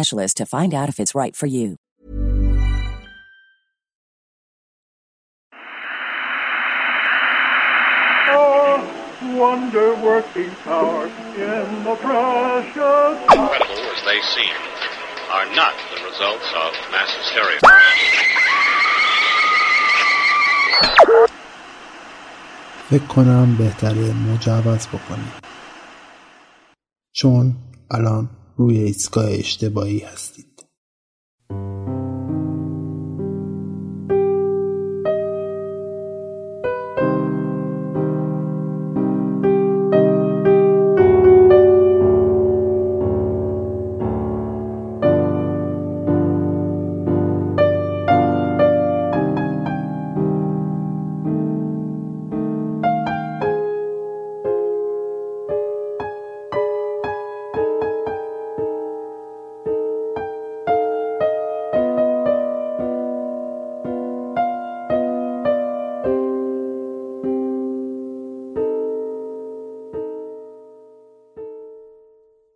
to find out if it's right for you. wonder working power in the precious. Incredible as they seem, are not the results of mass hysteria. فکر کنم بهتره مجوز بکنیم چون الان روی ایستگاه اشتباهی هستید.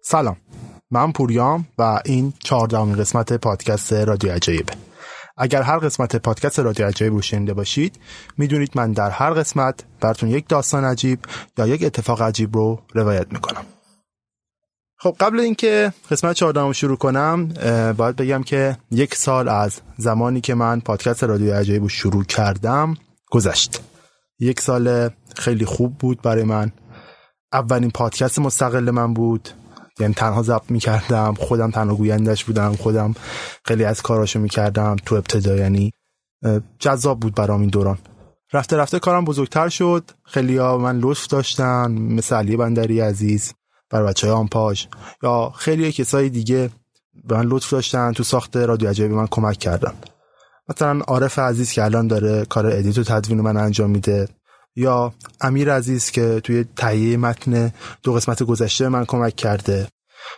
سلام. من پوریام و این چهاردهمین قسمت پادکست رادیو عجایبه اگر هر قسمت پادکست رادیو عجایب رو شنیده باشید می‌دونید من در هر قسمت براتون یک داستان عجیب یا یک اتفاق عجیب رو روایت می‌کنم. خب قبل اینکه قسمت 14 رو شروع کنم باید بگم که یک سال از زمانی که من پادکست رادیو عجایب رو شروع کردم گذشت. یک سال خیلی خوب بود برای من. اولین پادکست مستقل من بود. یعنی تنها ضبط می‌کردم خودم تنها گویندش بودم خودم خیلی از کاراشو می‌کردم تو ابتدا یعنی جذاب بود برام این دوران. رفته رفته کارم بزرگتر شد. خیلی ها من لطف داشتن مثل علی بندری عزیز بر بچه های آنپاژ یا خیلی کسای دیگه به من لطف داشتن تو ساخت رادیو عجایب من کمک کردن. مثلا عارف عزیز که الان داره کار ادیت و تدوین من انجام میده. یا امیر عزیز که توی تهیه متن دو قسمت گذشته من کمک کرده.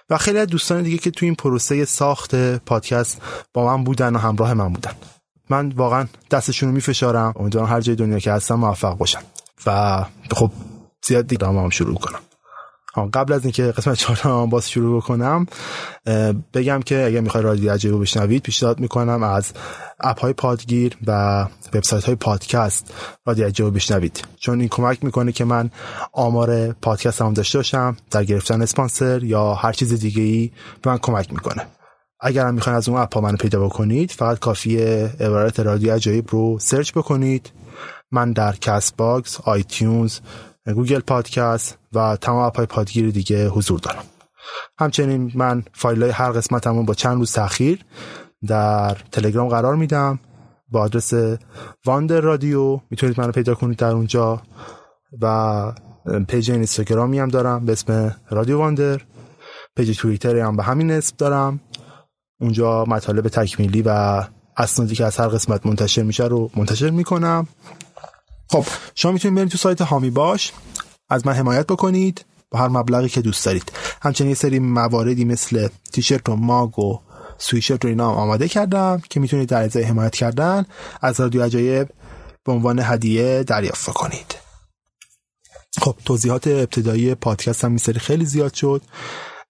و خیلی از دوستان دیگه که توی این پروسه ساخت پادکست با من بودن و همراه من بودن. من واقعا دستشون رو میفشارم. امیدوارم هر جای دنیا که هستم موفق باشن. و خب زیاد دیگه هم شروع کنم قبل از اینکه قسمت چهارم باز شروع بکنم بگم که اگر می‌خوای رادیو عجایب رو بشنوید پیشنهاد می‌کنم از app های پادگیر و وبسایت های پادکست رادیو عجایب رو بشنوید. چون این کمک می‌کنه که من آمار پادکست هم داشته باشم در گرفتن اسپانسر یا هر چیز دیگه ای به من کمک می‌کنه. اگر هم می‌خواین از اون app ها منو پیدا بکنید فقط کافیه عبارت رادیو عجایب رو search بکنید. من در Castbox iTunes Google Podcast و تمام app ای پادگیر دیگه حضور دارم. همچنین من فایل های هر قسمتمون با چند روز تاخیر در تلگرام قرار میدم. با آدرس Wonder Radio می‌تونید منو پیدا کنید در اونجا. و page اینستاگرامی هم دارم به اسم Radio Wonder. page توییتر هم به همین اسم دارم. اونجا مطالب تکمیلی و اسنادی که از هر قسمت منتشر میشه رو منتشر می‌کنم. خب شما می‌تونید برید تو سایت هامی باش. از من حمایت بکنید. با هر مبلغی که دوست دارید. همچنین یه سری مواردی مثل تیشرت و ماگ و سویشرت رو اینا هم آماده کردم که می‌تونید در ازای حمایت کردن از رادیو عجایب به عنوان هدیه دریافت کنید خب توضیحات ابتدایی پادکست هم میسری خیلی زیاد شد.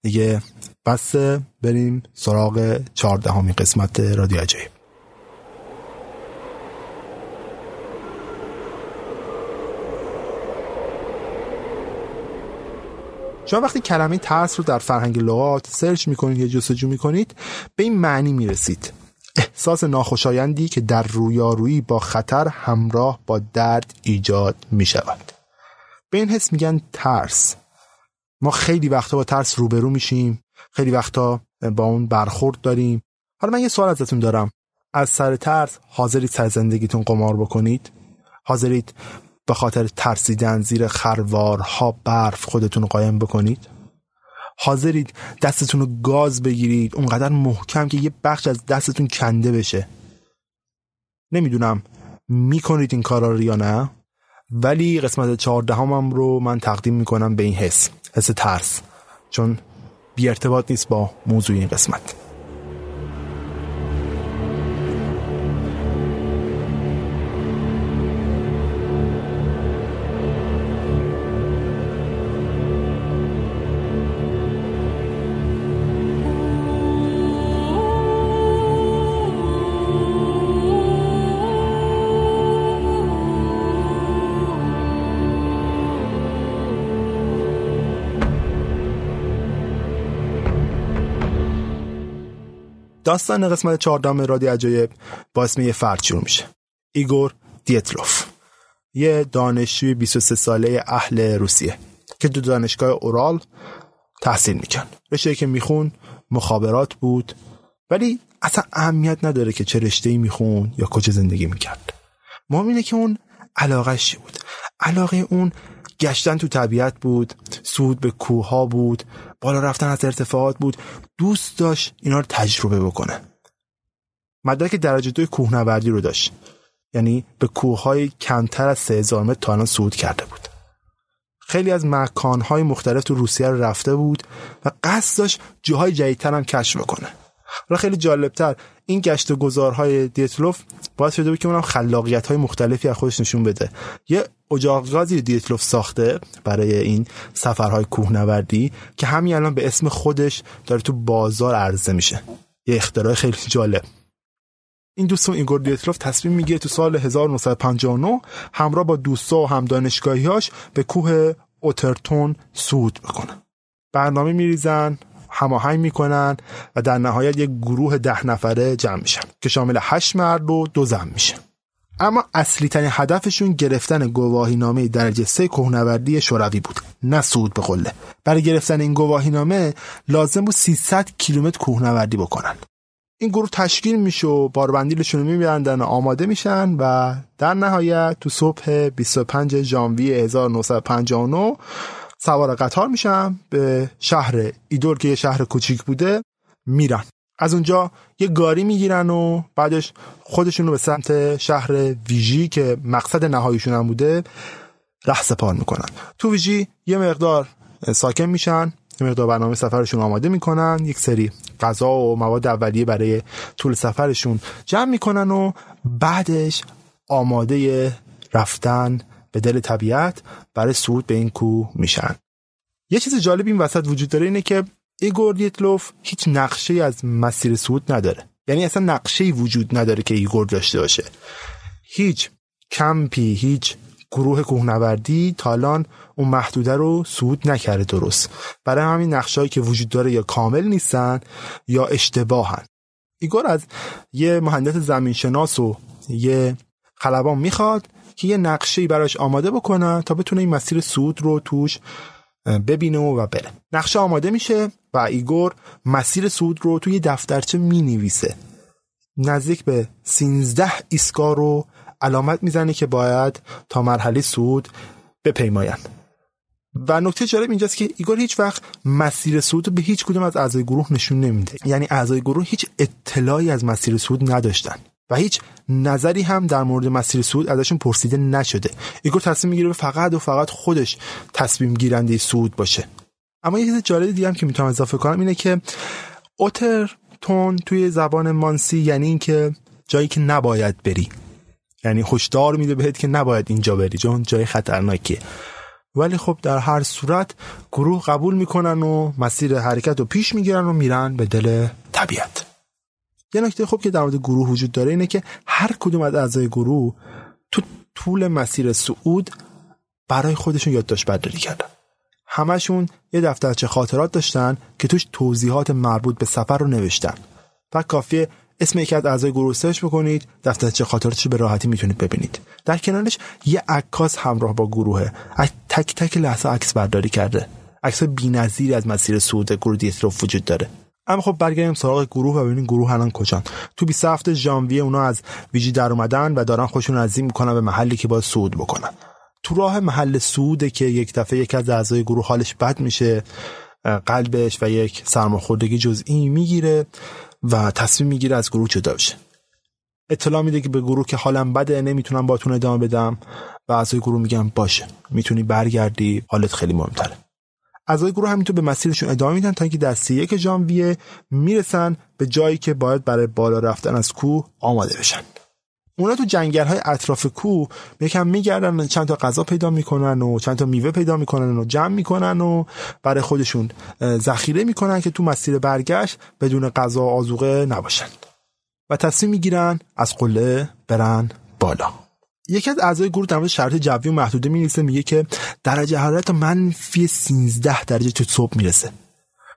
دیگه بس بریم سراغ چهاردهمین قسمت رادیو عجایب. شما وقتی کلمه ترس رو در فرهنگ لغات سرچ می‌کنید یا جستجو می‌کنید به این معنی می‌رسید. احساس ناخوشایندی که در رویارویی با خطر همراه با درد ایجاد می شود به این حس میگن ترس. ما خیلی وقتا با ترس روبرو میشیم خیلی وقتا با اون برخورد داریم. حالا من یه سوال ازتون دارم. از سر ترس حاضرید سر زندگیتون قمار بکنید؟ حاضرید به خاطر ترسیدن زیر خروارها برف خودتون قایم بکنید؟ حاضرید دستتون رو گاز بگیرید اونقدر محکم که یه بخش از دستتون کنده بشه. نمی‌دونم می‌کنید این کارا رو یا نه ولی قسمت چهاردهمم رو من تقدیم می‌کنم به این حس حس ترس چون بی ارتباط نیست با موضوع این قسمت. داستان قسمت چهاردهم رادیو عجایب با اسم یه فرد شروع میشه. ایگور دیتلوف یه دانشجوی 23 ساله اهل روسیه که تو دانشگاه اورال تحصیل میکنه رشته که میخونه مخابرات بود ولی اصلا اهمیت نداره که چه رشته میخون یا کجا زندگی می‌کرد. مهم اینه که اون علاقهش بود؟ علاقه اون گشتن تو طبیعت بود صعود به کوه بود بالا رفتن از ارتفاعات بود. دوست داشت اینا رو تجربه بکنه. مدرک درجه دوی کوهنوردی رو داشت. یعنی به کوههای کمتر از 3000 متر تا الان صعود کرده بود. خیلی از مکانهای مختلف تو روسیه رو رفته بود و قصد داشت جاهای جدیدتر هم کشف بکنه. حالا خیلی جالبتر این گشت و گذارهای دیتلوف باعث شده بود که اونم خلاقیت های مختلفی از خودش نشون بده. یه اجاق گازی دیتلوف ساخته برای این سفرهای کوهنوردی که همین الان به اسم خودش داره تو بازار عرضه میشه. یه اختراع خیلی جالب. این دوستمون ایگور دیتلوف تصمیم می‌گیره تو سال 1959 همراه با دوستا و هم دانشگاهیاش به کوه اوتورتن صعود بکنه. برنامه میریزن هماهنگ می‌کنن و در نهایت یک گروه ده نفره جمع میشن که شامل هشت مرد و دو زن میشه. اما اصلی ترین هدفشون گرفتن گواهی نامه درجه سه کوهنوردی شوروی بود نه سود به قله. برای گرفتن این گواهی نامه لازم بود 300 کیلومتر کوهنوردی بکنن. این گروه تشکیل میشه و باربندیلشون رو میبرندن و آماده میشن و در نهایت تو صبح 25 ژانویه 1959 سوار قطار میشم به شهر ایدور که یه شهر کوچیک بوده میرن. از اونجا یه گاری می‌گیرن و بعدش خودشون رو به سمت شهر ویژی که مقصد نهاییشون هم بوده ره سپار می‌کنن. تو ویژی یه مقدار ساکن میشن یه مقدار برنامه سفرشون آماده می‌کنن یک سری غذا و مواد اولیه برای طول سفرشون جمع می‌کنن و بعدش آماده رفتن به دل طبیعت برای صعود به این کوه میشن. یه چیز جالب این وسط وجود داره اینه که ایگور دیتلوف هیچ نقشه از مسیر صعود نداره. یعنی اصلا نقشه وجود نداره که ایگور داشته باشه. هیچ کمپی هیچ گروه کوهنوردی تا الان اون محدوده رو صعود نکرده درست. برای همین نقشهایی که وجود داره یا کامل نیستن یا اشتباهن. ایگور از یه مهندس زمینشناس و یه خلبان می‌خواد که یه نقشه براش آماده بکنن تا بتونه این مسیر صعود رو توش ببینه و بره. نقشه آماده میشه و ایگور مسیر صعود رو توی دفترچه می نویسه نزدیک به 13 ایستگاه رو علامت می‌زنه که باید تا مرحله صعود بپیماین و نکته جالب اینجاست که ایگور هیچ وقت مسیر صعود به هیچ کدوم از اعضای گروه نشون نمیده. یعنی اعضای گروه هیچ اطلاعی از مسیر صعود نداشتن. و هیچ نظری هم در مورد مسیر سود ازشون پرسیده نشده. ایگور تصمیم می‌گیره فقط و فقط خودش تصمیم گیرنده سود باشه. اما یه چیز جالب دیگه هم که می‌تونم اضافه کنم اینه که اوتر تون توی زبان مانسی یعنی اینکه جایی که نباید بری. یعنی هشدار میده بهت که نباید اینجا بری چون جای خطرناکیه. ولی خب در هر صورت گروه قبول می‌کنن و مسیر حرکت رو پیش می‌گیرن و میرن به دل طبیعت. یه نکته خوب که در مورد گروه وجود داره اینه که هر کدوم از اعضای گروه تو طول مسیر صعود برای خودشون یادداشت برداری کردن. همشون یه دفترچه خاطرات داشتن که توش توضیحات مربوط به سفر رو نوشتن. و کافیه اسم یکی از اعضای گروه سرچ بکنید دفترچه خاطراتش به راحتی می‌تونید ببینید. در کنارش یه عکاس همراه با گروهه. تک تک لحظه عکس برداری کرده. عکس بی‌نظیری از مسیر صعود گروه دیتروف وجود داره. اما خب برگردیم سراغ گروه و ببینیم گروه الان کجان. تو 27 ژانویه اونا از ویژی در اومدن و دارن خودشون نزدیک می‌کنن به محلی که باید صعود بکنن. تو راه محل صعوده که یک دفعه یک از اعضای گروه حالش بد میشه قلبش و یک سرماخوردگی جزئی می‌گیره و تصمیم می‌گیره از گروه جدا بشه. اطلاع میده که به گروه که حالم بده نمی‌تونم باتون ادامه بدم و اعضای گروه میگن باشه. می‌تونی برگردی حالت خیلی مهمتره. اعضای گروه همینطور به مسیرشون ادامه میدن تا اینکه در سی یک ژانویه می‌رسن به جایی که باید برای بالا رفتن از کوه آماده بشن. اونا تو جنگل های اطراف کوه یکم میگردن چند تا غذا پیدا می‌کنن و چند تا میوه پیدا می‌کنن و جمع می‌کنن و برای خودشون ذخیره می‌کنن که تو مسیر برگشت بدون غذا آزوقه نباشن. و تصمیم می‌گیرن از قله برن بالا. یکی از اعضای گروه در مورد شرایط جوی و محدوده می میگه که درجه حرارت منفی 13 درجه تو صبح می‌رسه.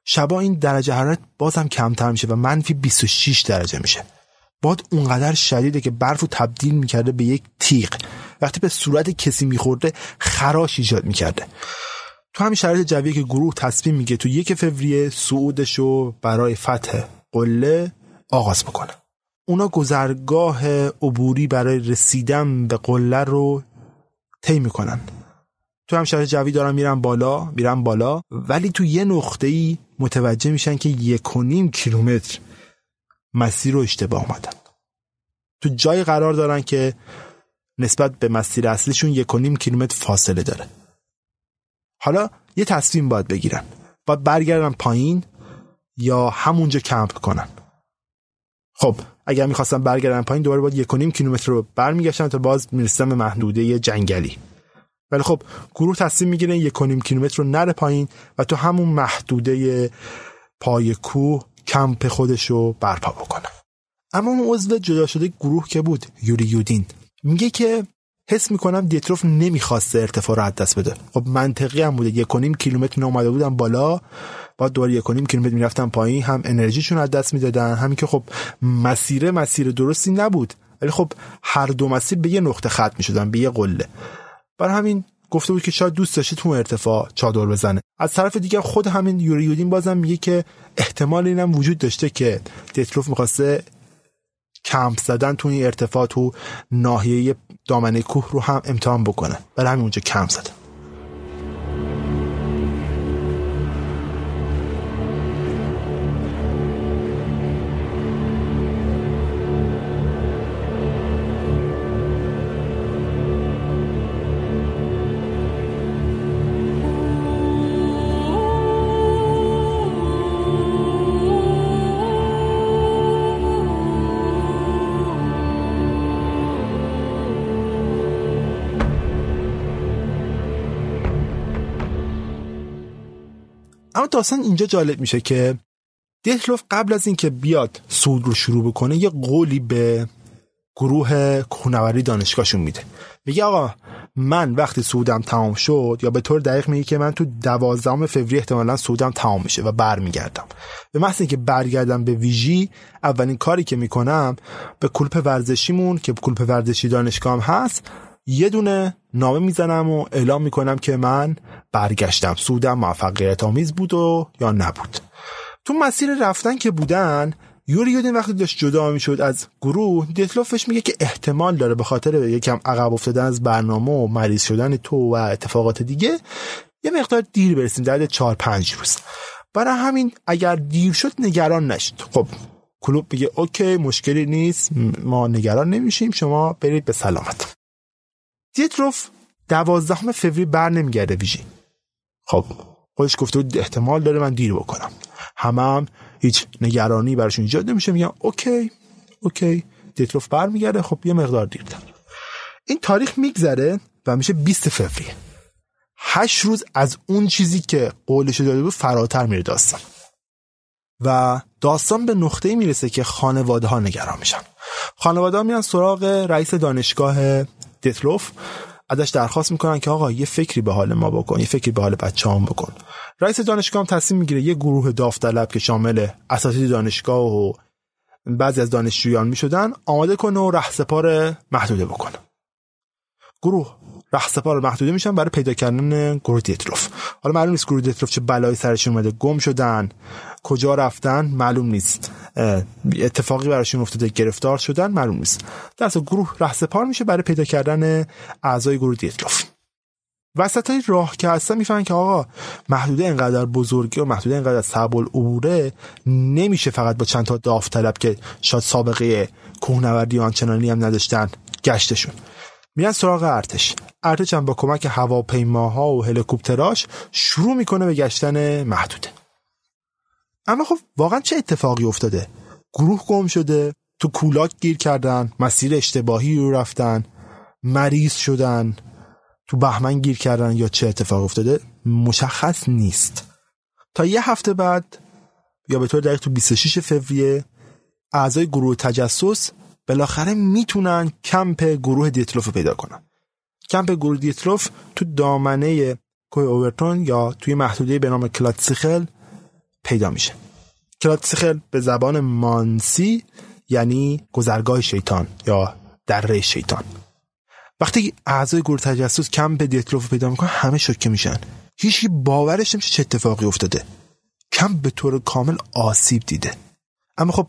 شبا این درجه حرارت بازم کمتر میشه و منفی 26 درجه میشه. باد اونقدر شدیده که برف رو تبدیل می‌کرده به یک تیغ. وقتی به صورت کسی میخورده خراش ایجاد می‌کرده. تو همین شرایط جوی که گروه تصمیم میگه تو یک فوریه صعودش رو برای فتح قله آغاز بکنه. اونا گذرگاه عبوری برای رسیدن به قله رو طی می‌کنن. تو هم شرایط جوی دارن میرن بالا میرن بالا ولی تو یه نقطه ای متوجه میشن که یک و نیم کیلومتر مسیر رو اشتباه آمدن تو جای قرار دارن که نسبت به مسیر اصلیشون یک و نیم کیلومتر فاصله داره. حالا یه تصمیم باید بگیرن. باید برگردن پایین یا همونجا کمپ کنن. خب اگر می‌خواستن برگردن پایین دوباره باید یک و نیم کیلومتر رو برمیگشتن تا باز می‌رسن به محدوده جنگلی. ولی خب گروه تصمیم می‌گیرن یک کیلومتر رو نره پایین و تو همون محدوده پای کوه کمپ خودش رو برپا بکنه. اما اون عضو جدا شده گروه که بود؟ یوری یودین. میگه که حس می‌کنم دیتروف نمی‌خواسته ارتفاع رو دست بده. خب منطقی هم بوده یک و نیم کیلومتر اومده بودن بالا با دوباره یک و کیلومتر می‌رفتن پایین. هم انرژیشون از دست می‌دادن. همین که خب مسیر مسیر درستی نبود. ولی خب هر دو مسیر به یه نقطه خط می‌شدن به یه قله. برای همین گفته بود که شاید دوست داشته تو ارتفاع چادر بزنه. از طرف دیگه خود همین یوری یودین بازم میگه که احتمال اینم وجود داشته که دیتروف می‌خواسته کمپ زدن تو این ارتفاع تو ناحیه دامنه کوه رو هم امتحان بکنه برای همین اونجا کمپ زده اما داستان اینجا جالب میشه که دیتلوف قبل از اینکه بیاد سود رو شروع بکنه یه قولی به گروه کوهنوردی دانشگاهشون میده. میگه آقا من وقتی سودم تمام شد یا به طور دقیق میگه که من تو دوازدهم فوریه احتمالا سودم تمام میشه و برمیگردم. به محض اینکه برگردم به ویژی اولین کاری که می‌کنم به کلپ ورزشیمون که کلپ ورزشی دانشگاهم هست یه دونه نامه می‌زنم و اعلام می‌کنم که من برگشتم. سودم موفقیت آمیز بود و یا نبود. تو مسیر رفتن که بودن یوری یودین وقتی داشت جدا می‌شد از گروه دیتلوفش میگه که احتمال داره به خاطر یکم عقب افتادن از برنامه و مریض شدن تو و اتفاقات دیگه یه مقدار دیر برسیم در چهار پنج روز. برای همین اگر دیر شد نگران نشید. خب کلوب میگه اوکی مشکلی نیست ما نگران نمیشیم شما برید به سلامت. دیتلوف دوازدهم فوریه بر نمیگرده ویژی خب خودش گفته بود احتمال داره من دیر بکنم. همه هم هیچ نگرانی براشون ایجاد نمیشه. میگن okay okay دیتلوف برمیگرده خب یه مقدار دیرتر این تاریخ میگذره و میشه 20 فوریه. هشت روز از اون چیزی که قولش داده بود فراتر میره داستان. و داستان به نقطه می‌رسه که خانواده ها نگران میشن. خانواده ها میان سراغ رئیس دانشگاه دیتلوف ازش درخواست می‌کنن که آقا یه فکری به حال ما بکن یه فکری به حال بچه هم بکن. رئیس دانشگاه هم تصمیم می‌گیره یه گروه داوطلب که شامل اساتید دانشگاه و بعضی از دانشجویان می شدن آماده کنه و رهسپار محدوده بکنه. گروه رهسپار محدوده میشن برای پیدا کردن گروه دیتروف حالا معلوم نیست گروه دیتروف چه بلایی سرشون اومده گم شدن کجا رفتن معلوم نیست. اتفاقی براشون افتاده گرفتار شدن معلوم نیست. در گروه رهسپار میشه برای پیدا کردن اعضای گروه دیتروف وسط های راه که هستن می‌فهمن که آقا محدوده انقدر بزرگی و محدوده انقدر صعب العبوره نمیشه فقط با چند تا داوطلب که شاید سابقه کوهنوردی آنچنانی هم نداشتن گشتشون. میرن سراغ ارتش. ارتش هم با کمک هواپیماها و هلیکوپتراش شروع می‌کنه به گشتن محدوده اما خب واقعا چه اتفاقی افتاده؟ گروه گم شده تو کولاک گیر کردن مسیر اشتباهی رو رفتن مریض شدن تو بهمن گیر کردن یا چه اتفاق افتاده؟ مشخص نیست. تا یه هفته بعد یا به طور دقیق تو 26 فوریه اعضای گروه تجسس بالاخره می‌تونن کمپ گروه دیتلوف رو پیدا کنن. کمپ گروه دیتلوف تو دامنه کوه اوورتون یا توی محدوده به نام کلاتسیخل پیدا میشه. کلاتسیخل به زبان مانسی یعنی گذرگاه شیطان یا دره شیطان. وقتی اعضای گروه تجسس کمپ دیتلوف پیدا می‌کنن همه شوکه میشن. هیچی باورش نمیشه چه اتفاقی افتاده. کمپ به طور کامل آسیب دیده. اما خب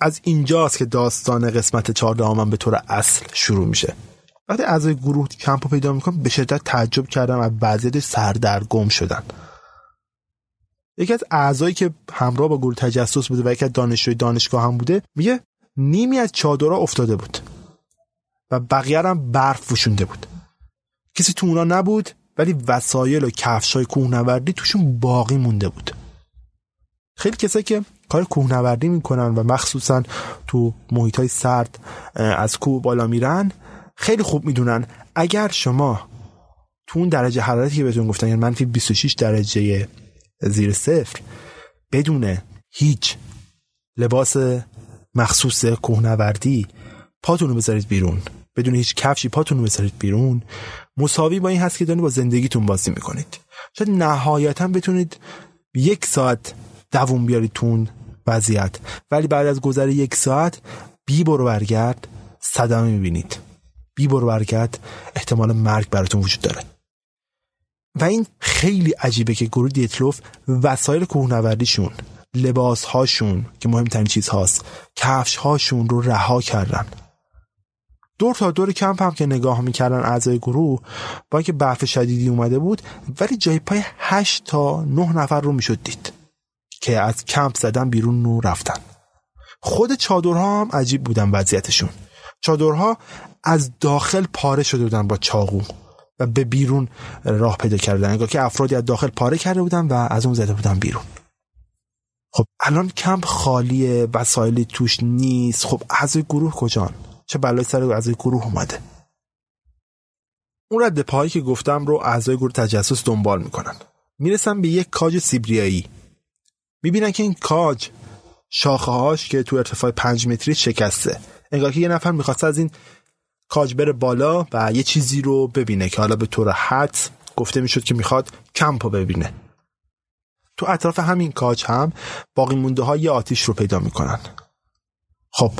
از اینجاست که داستان قسمت 14 من به طور اصل شروع میشه. وقتی اعضای گروه کمپ رو پیدا می‌کنن به شدت تعجب کردم و وضعیت سردرگم شدن. یکی از اعضایی که همراه با گروه تجسس بوده و یکی از دانشجوی دانشگاه هم بوده میگه نیمی از چادرها افتاده بود و بقیه هم برف پوشونده بود. کسی تو اونا نبود ولی وسایل و کفش های کوهنوردی توشون باقی مونده بود. خیلی کسایی که کار کوهنوردی می‌کنن و مخصوصا تو محیط های سرد از کوه بالا میرن خیلی خوب می‌دونن اگر شما تو اون درجه حرارتی که بهتون گفتن یعنی منفی 26 درجه زیر صفر بدون هیچ لباس مخصوص کوهنوردی پاتون رو بذارید بیرون. بدون هیچ کفشی پاتون رو بذارید بیرون. مساوی با این هست که دارید با زندگیتون بازی می‌کنید. شاید نهایتا بتونید یک ساعت دووم بیارید تون وضعیت. ولی بعد از گذر یک ساعت بی برو برگرد صدمه می‌بینید. بی برو برگرد احتمال مرگ براتون وجود داره. و این خیلی عجیبه که گروه دیتلوف وسایل کوهنوردیشون لباس هاشون که مهمترین چیز هاست کفش هاشون رو رها کردن. دور تا دور کمپ هم که نگاه می‌کردن اعضای گروه با اینکه برف شدیدی اومده بود ولی جای پای هشت تا نه نفر رو می‌شد دید که از کمپ زدن بیرون رو رفتن. خود چادرها هم عجیب بودن وضعیتشون. چادرها از داخل پاره شده بودن با چاقو. و به بیرون راه پیدا کردن. انگار که افرادی از داخل پاره کرده بودن و از اون زده بودن بیرون. خب الان کمپ خالیه وسایلی توش نیست. خب از گروه کجان؟ چه بلای سر اعضای گروه اومده؟ اون رد پاهایی که گفتم رو اعضای گروه تجسس دنبال می‌کنن. می‌رسن به یک کاج سیبریایی. می‌بینن که این کاج شاخه هاش که تو ارتفاع پنج متری شکسته. انگار که یه نفر می‌خواست از این کاج بره بالا و یه چیزی رو ببینه که حالا به طور حد گفته می‌شد که می‌خواد کمپ رو ببینه. تو اطراف همین کاج هم باقی مونده های آتیش رو پیدا می‌کنن. خب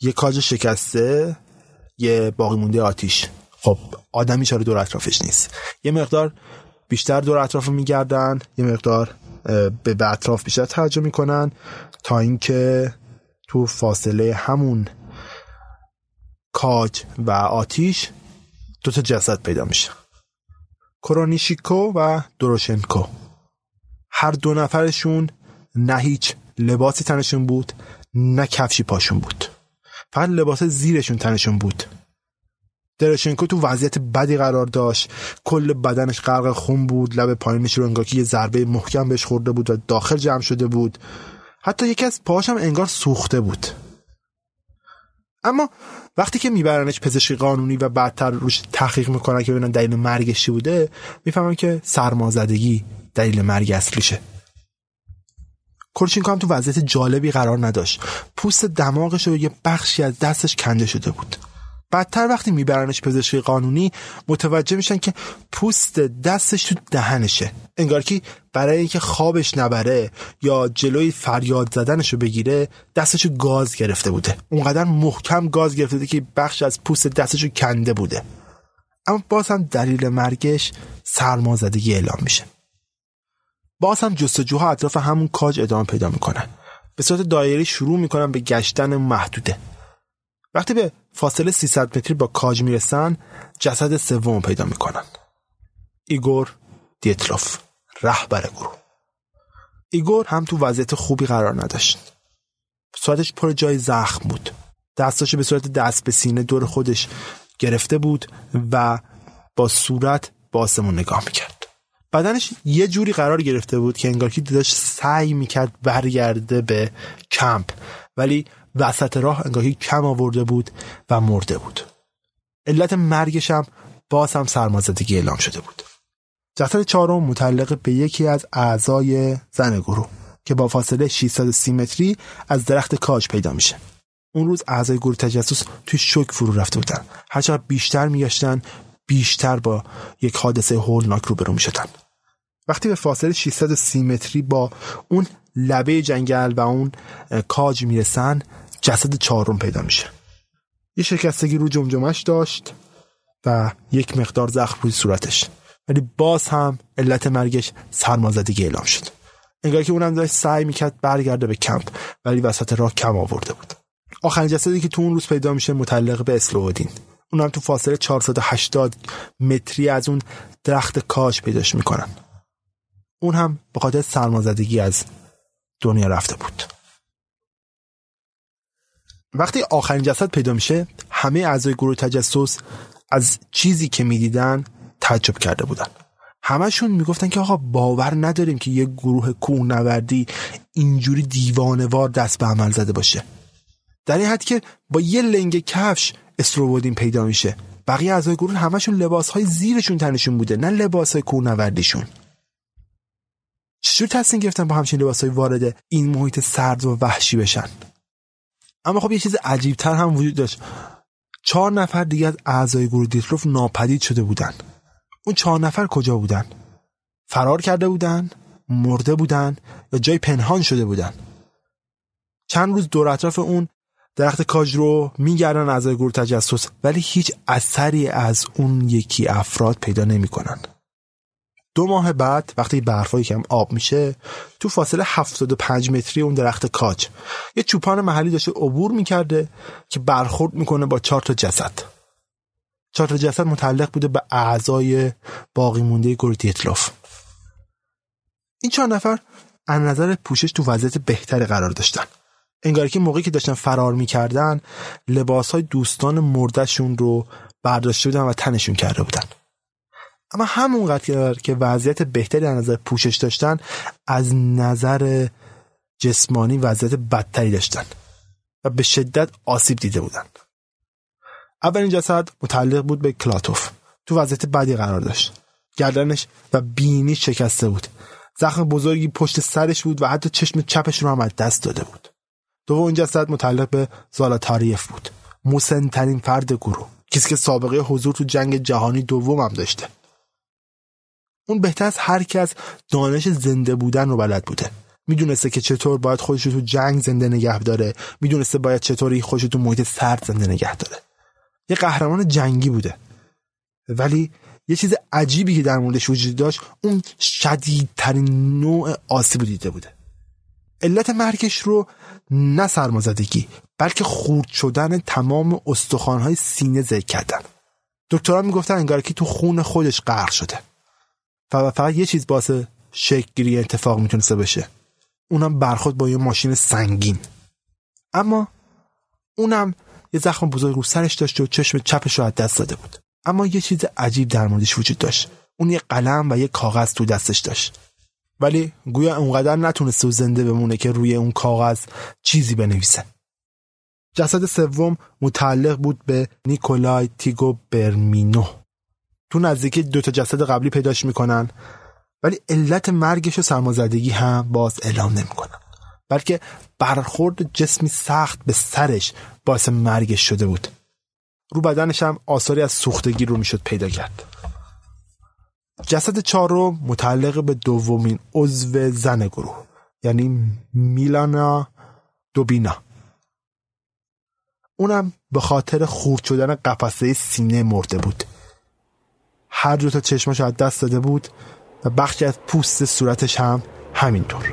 یه کاج شکسته یه باقی مونده آتیش. خب آدمی چاره دور اطرافش نیست؟ یه مقدار بیشتر دور اطراف میگردن یه مقدار به اطراف بیشتر توجه می‌کنن تا اینکه تو فاصله همون کاج و آتیش دو تا جسد پیدا میشه. کرونیشیکو و دروشنکو هر دو نفرشون نه هیچ لباسی تنشون بود نه کفشی پاشون بود. فقط لباس زیرشون تنشون بود. درشنکو تو وضعیت بدی قرار داشت. کل بدنش غرق خون بود لب پایینش رو انگار که یه ضربه محکم بهش خورده بود و داخل جمع شده بود. حتی یکی از پاهاش هم انگار سوخته بود. اما وقتی که میبرنش پزشکی قانونی و بعدتر روش تحقیق می‌کنن که ببینن دلیل مرگش بوده می‌فهمن که سرمازدگی دلیل مرگ اصلیشه. کورچینکو هم تو وضعیت جالبی قرار نداشت. پوست دماغش و یه بخشی از دستش کنده شده بود. بدتر وقتی میبرنش پزشکی قانونی متوجه میشن که پوست دستش تو دهنشه. انگار که برای اینکه خوابش نبره یا جلوی فریاد زدنشو بگیره دستشو گاز گرفته بوده. اونقدر محکم گاز گرفته بوده که بخش از پوست دستشو کنده بوده. اما باز هم دلیل مرگش سرمازدگی اعلام میشه. باز هم جستجوها اطراف همون کاج ادامه پیدا می‌کنن. به صورت دایره شروع می‌کنن به گشتن محدوده. وقتی به فاصله 300 متری با کاج می‌رسن جسد سوم پیدا می‌کنن. ایگور دیتلوف رهبر گروه. ایگور هم تو وضعیت خوبی قرار نداشت. صورتش پر جای زخم بود. دستاشو به صورت دست به سینه دور خودش گرفته بود و با صورت با آسمون نگاه می‌کرد. بدنش یه جوری قرار گرفته بود که انگار که داشت سعی می‌کرد برگرده به کمپ. ولی وسط راه انگار کم آورده بود و مرده بود. علت مرگش هم باز هم سرمازدگی اعلام شده بود. جسد چهارم متعلق به یکی از اعضای زن گروه که با فاصله 630 متری از درخت کاج پیدا میشه. اون روز اعضای گروه تجسس توی شوک فرو رفته بودن. هرچقدر بیشتر میگشتن بیشتر با یک حادثه هولناک روبرو می‌شدن. وقتی به فاصله 630 متری با اون لبه جنگل و اون کاج می‌رسن جسد چهارم پیدا میشه. یه شکستگی رو جمجمش داشت و یک مقدار زخم روی صورتش. ولی باز هم علت مرگش سرمازدگی اعلام شد. انگار که اونم داشت سعی می‌کرد برگرده به کمپ ولی وسط راه کم آورده بود. آخرین جسدی که تو اون روز پیدا میشه متعلق به اسلوودین. اونم تو فاصله 480 متری از اون درخت کاج پیداش می‌کنن. اون هم به خاطر سرمازدگی از دنیا رفته بود. وقتی آخرین جسد پیدا میشه همه اعضای گروه تجسس از چیزی که می‌دیدن تعجب کرده بودن. همشون می‌گفتن که آقا باور نداریم که یه گروه کوهنوردی اینجوری دیوانوار دست به عمل زده باشه. در این حد که با یه لنگ کفش استروبودین پیدا میشه. بقیه اعضای گروه همشون لباس های زیرشون تنشون بوده نه لباس های کوهنوردیشون. چجور تصمیم گرفتن با همچین لباس های وارد این محیط سرد و وحشی بشن؟ اما خب یه چیز عجیب تر هم وجود داشت. چهار نفر دیگه از اعضای گروه دیتروف ناپدید شده بودن اون چهار نفر کجا بودن فرار کرده بودن مرده بودن یا جای پنهان شده بودن چند روز دور اطراف اون درخت کاج رو میگردن اعضای گروه تجسس ولی هیچ اثری از اون یکی افراد پیدا نمی‌کنن. دو ماه بعد وقتی برفای کم آب میشه تو فاصله 75 متری اون درخت کاج. یه چوپان محلی داشته عبور می‌کرده که برخورد می‌کنه با چهار تا جسد. چهار تا جسد متعلق بوده به اعضای باقی مونده گروه دیتلوف این چهار نفر از نظر پوشش تو وضعیت بهتری قرار داشتن. انگار که موقعی که داشتن فرار می‌کردن لباس های دوستان مردشون رو برداشته بودن و تنشون کرده بودن. اما همونقدر که وضعیت بهتری از نظر پوشش داشتن از نظر جسمانی وضعیت بدتری داشتن و به شدت آسیب دیده بودن. اولین جسد متعلق بود به کلاتوف. تو وضعیت بدی قرار داشت. گردنش و بینی شکسته بود. زخم بزرگی پشت سرش بود و حتی چشم چپش رو هم از دست داده بود. دومین جسد متعلق به زالاتاریف بود. موسنترین فرد گروه. کسی که سابقه حضور تو جنگ جهانی دوم هم داشته. اون بهتر از هر کس دانش زنده بودن رو بلد بوده. می‌دونسته که چطور باید خودش تو جنگ زنده نگه داره. می‌دونسته باید چطوری خودش تو محیط سرد زنده نگه داره. یه قهرمان جنگی بوده. ولی یه چیز عجیبی که در موردش وجود داشت اون شدیدترین نوع آسیب دیده بوده. علت مرگش رو نه سرمازدگی بلکه خورد شدن تمام استخوانهای سینه ذکر کردن. دکترها می‌گفتن انگار که تو خون خودش غرق شده. و فقط یه چیز باعث شکل اتفاق می‌تونسته بشه. اونم برخورد با یه ماشین سنگین. اما اونم یه زخم بزرگ رو سرش داشت و چشم چپش رو از دست داده بود. اما یه چیز عجیب در موردش وجود داشت. اون یه قلم و یه کاغذ تو دستش داشت. ولی گویا اونقدر نتونسته زنده بمونه که روی اون کاغذ چیزی بنویسه. جسد سوم متعلق بود به نیکولای تیگو برمینو. تو نزدیکی دو تا جسد قبلی پیداش می‌کنن. ولی علت مرگش و سرمازدگی هم باز اعلام نمی‌کنن. بلکه برخورد جسمی سخت به سرش باعث مرگش شده بود. رو بدنش هم آثاری از سوختگی رو می‌شد پیدا کرد. جسد چهارم متعلق به دومین عضو زن گروه یعنی میلانا دوبینا. اونم به خاطر خورد شدن قفسه سینه مرده بود. هر دو تا چشماش از دست داده بود و بخشی از پوست صورتش هم همینطور.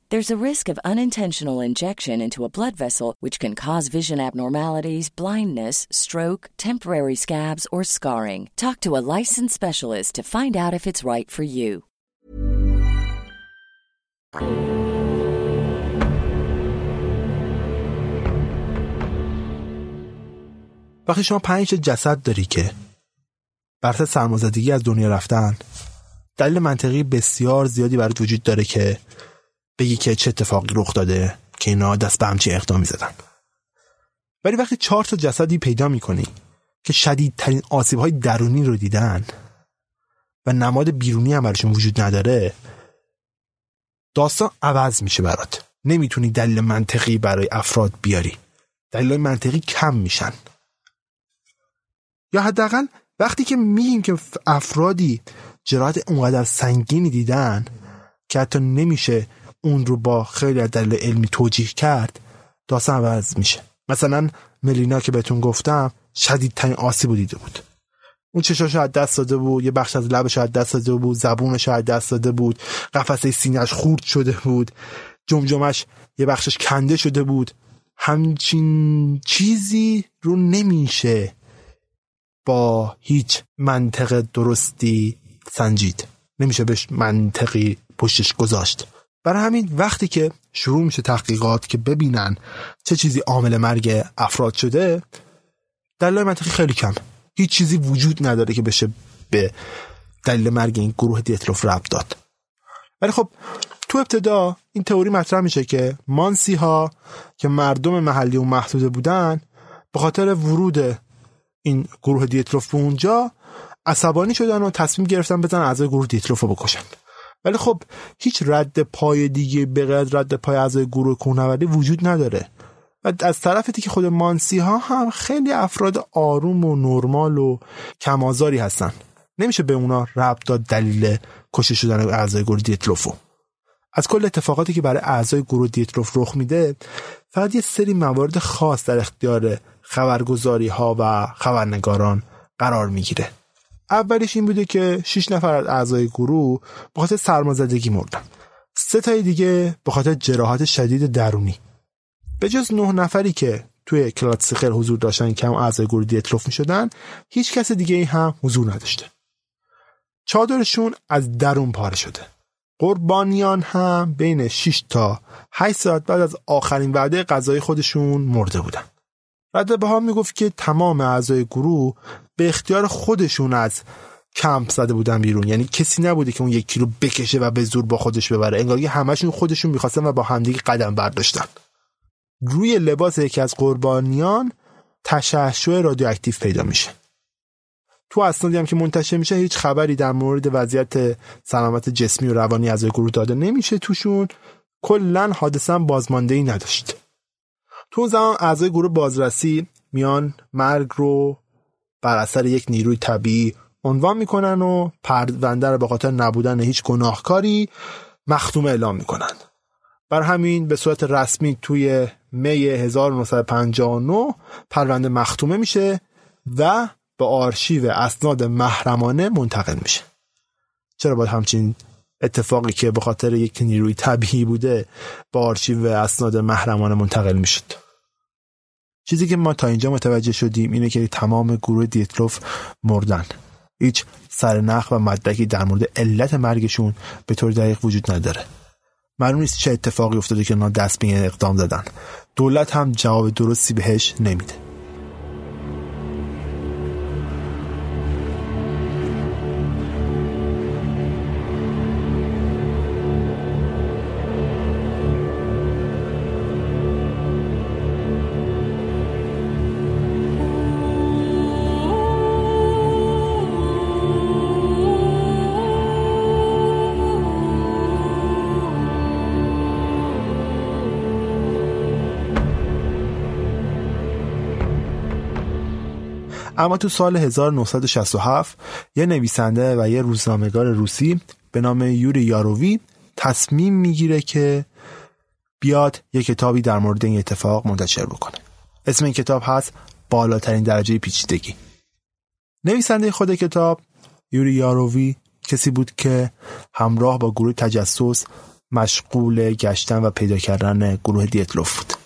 There's a risk of unintentional injection into a blood vessel, which can cause vision abnormalities, blindness, stroke, temporary scabs, or scarring. Talk to a licensed specialist to find out if it's right for you. وقتی شما پنج تا جسد داری که بر سرمازدگی از دنیا رفتن دلیل منطقی بسیار زیادی برای وجود داره که بگی که چه اتفاقی رخ داده که اینا دست به همچین اقدامی زدن ولی وقتی چهار تا جسدی پیدا می‌کنی که شدیدترین آسیب های درونی رو دیدن و نماد بیرونی هم براشون وجود نداره داستان عوض میشه برات. نمی‌تونی دلیل منطقی برای افراد بیاری. دلیل منطقی کم میشن. یا حداقل وقتی که میگیم که افرادی جراحت اونقدر سنگینی دیدن که حتی نمیشه اون رو با خیلی از دلیل علمی توجیه کرد داستان عوض میشه. مثلا ملینا که بهتون گفتم شدیدترین آسیب دیده بود. اون چشاشو از دست داده بود یه بخش از لبش از دست داده بود زبونش از دست داده بود قفسه سینهش خورد شده بود جمجمش یه بخشش کنده شده بود. همچین چیزی رو نمیشه با هیچ منطق درستی سنجید. نمیشه بهش منطقی پشتش گذاشت. برای همین وقتی که شروع میشه تحقیقات که ببینن چه چیزی عامل مرگ افراد شده دلیل منطقی خیلی کم. هیچ چیزی وجود نداره که بشه به دلیل مرگ این گروه دیتروف ربط داد. ولی خب تو ابتدا این تئوری مطرح میشه که مانسی ها که مردم محلی و محدوده بودن به خاطر ورود این گروه دیتروف به اونجا عصبانی شدن و تصمیم گرفتن بزن اعضای گروه دیتروف رو بکشن ولی خب هیچ رد پای دیگه به غیر رد پای اعضای گروه کوهنوردی وجود نداره. و از طرفی که خود مانسی ها هم خیلی افراد آروم و نرمال و کمازاری هستن. نمیشه به اونا ربط داد دلیل کشته شدن اعضای گروه دیتروفو. از کل اتفاقاتی که برای اعضای گروه دیتروف رخ میده فقط یه سری موارد خاص در اختیار خبرگزاری ها و خبرنگاران قرار می‌گیره. اولش این بوده که 6 نفر از اعضای گروه به خاطر سرمازدگی مردن. سه تای دیگه به خاطر جراحات شدید درونی. به جز نه نفری که توی کلاتسیخر حضور داشتن که هم اعضای گروه دیتروف می شدن هیچ کس دیگه ای هم حضور نداشته. چادرشون از درون پاره شده. قربانیان هم بین 6 تا 8 ساعت بعد از آخرین وعده غذای خودشون مرده بودن. رد به ها می‌گفت که تمام اعضای گروه به اختیار خودشون از کمپ زده بودن بیرون. یعنی کسی نبوده که اون یکی رو بکشه و به زور با خودش ببره. انگار همشون خودشون می‌خواستن و با همدیگه قدم برداشتن. روی لباس یکی از قربانیان تشعشع رادیواکتیو پیدا میشه. تو اسنادی هم که منتشر میشه هیچ خبری در مورد وضعیت سلامت جسمی و روانی از گروه داده نمیشه توشون. کلا حادثه بازماندهی نداشت. تو زمان اعضای گروه بازرسی میان مرگ رو بر اثر یک نیروی طبیعی عنوان می‌کنن و پرونده رو به خاطر نبودن هیچ گناهکاری مختوم اعلام می‌کنن. بر همین به صورت رسمی توی می 1959 پرونده مختومه میشه و به آرشیو اسناد محرمانه منتقل میشه. چرا باید همچین اتفاقی که به خاطر یک نیروی طبیعی بوده به آرشیو اسناد محرمانه منتقل می‌شد؟ چیزی که ما تا اینجا متوجه شدیم اینه که تمام گروه دیتلوف مردن. هیچ سرنخ و مدرکی در مورد علت مرگشون به طور دقیق وجود نداره. معلوم نیست چه اتفاقی افتاده که اونا دست به اقدام زدن. دولت هم جواب درستی بهش نمیده. اما تو سال 1967 یه نویسنده و یه روزنامه‌نگار روسی به نام یوری یارووی تصمیم می‌گیره که بیاد یه کتابی در مورد این اتفاق منتشر بکنه. اسم این کتاب هست بالاترین درجه پیچیدگی. نویسنده خود کتاب یوری یارووی کسی بود که همراه با گروه تجسس مشغول گشتن و پیدا کردن گروه دیتلوف بود.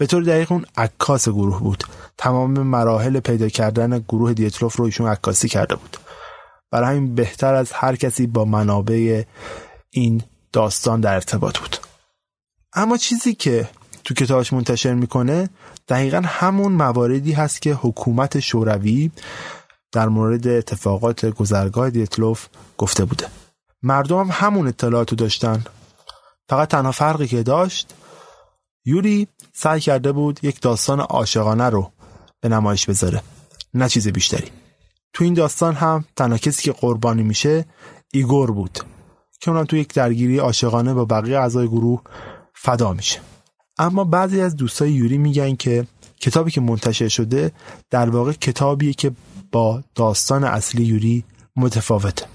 به طور دقیق اون عکاس گروه بود. تمام مراحل پیدا کردن گروه دیتلوف رو ایشون عکاسی کرده بود. برای همین بهتر از هر کسی با منابع این داستان در ارتباط بود. اما چیزی که تو کتابش منتشر می‌کنه دقیقا همون مواردی هست که حکومت شوروی در مورد اتفاقات گذرگاه دیتلوف گفته بوده. مردم هم همون اطلاعاتو داشتن. فقط تنها فرقی که داشت یوری سعی کرده بود یک داستان عاشقانه رو به نمایش بذاره. نه چیز بیشتری. تو این داستان هم تنها کسی که قربانی میشه ایگور بود که اونم تو یک درگیری عاشقانه با بقیه اعضای گروه فدا میشه. اما بعضی از دوستای یوری میگن که کتابی که منتشر شده در واقع کتابیه که با داستان اصلی یوری متفاوته.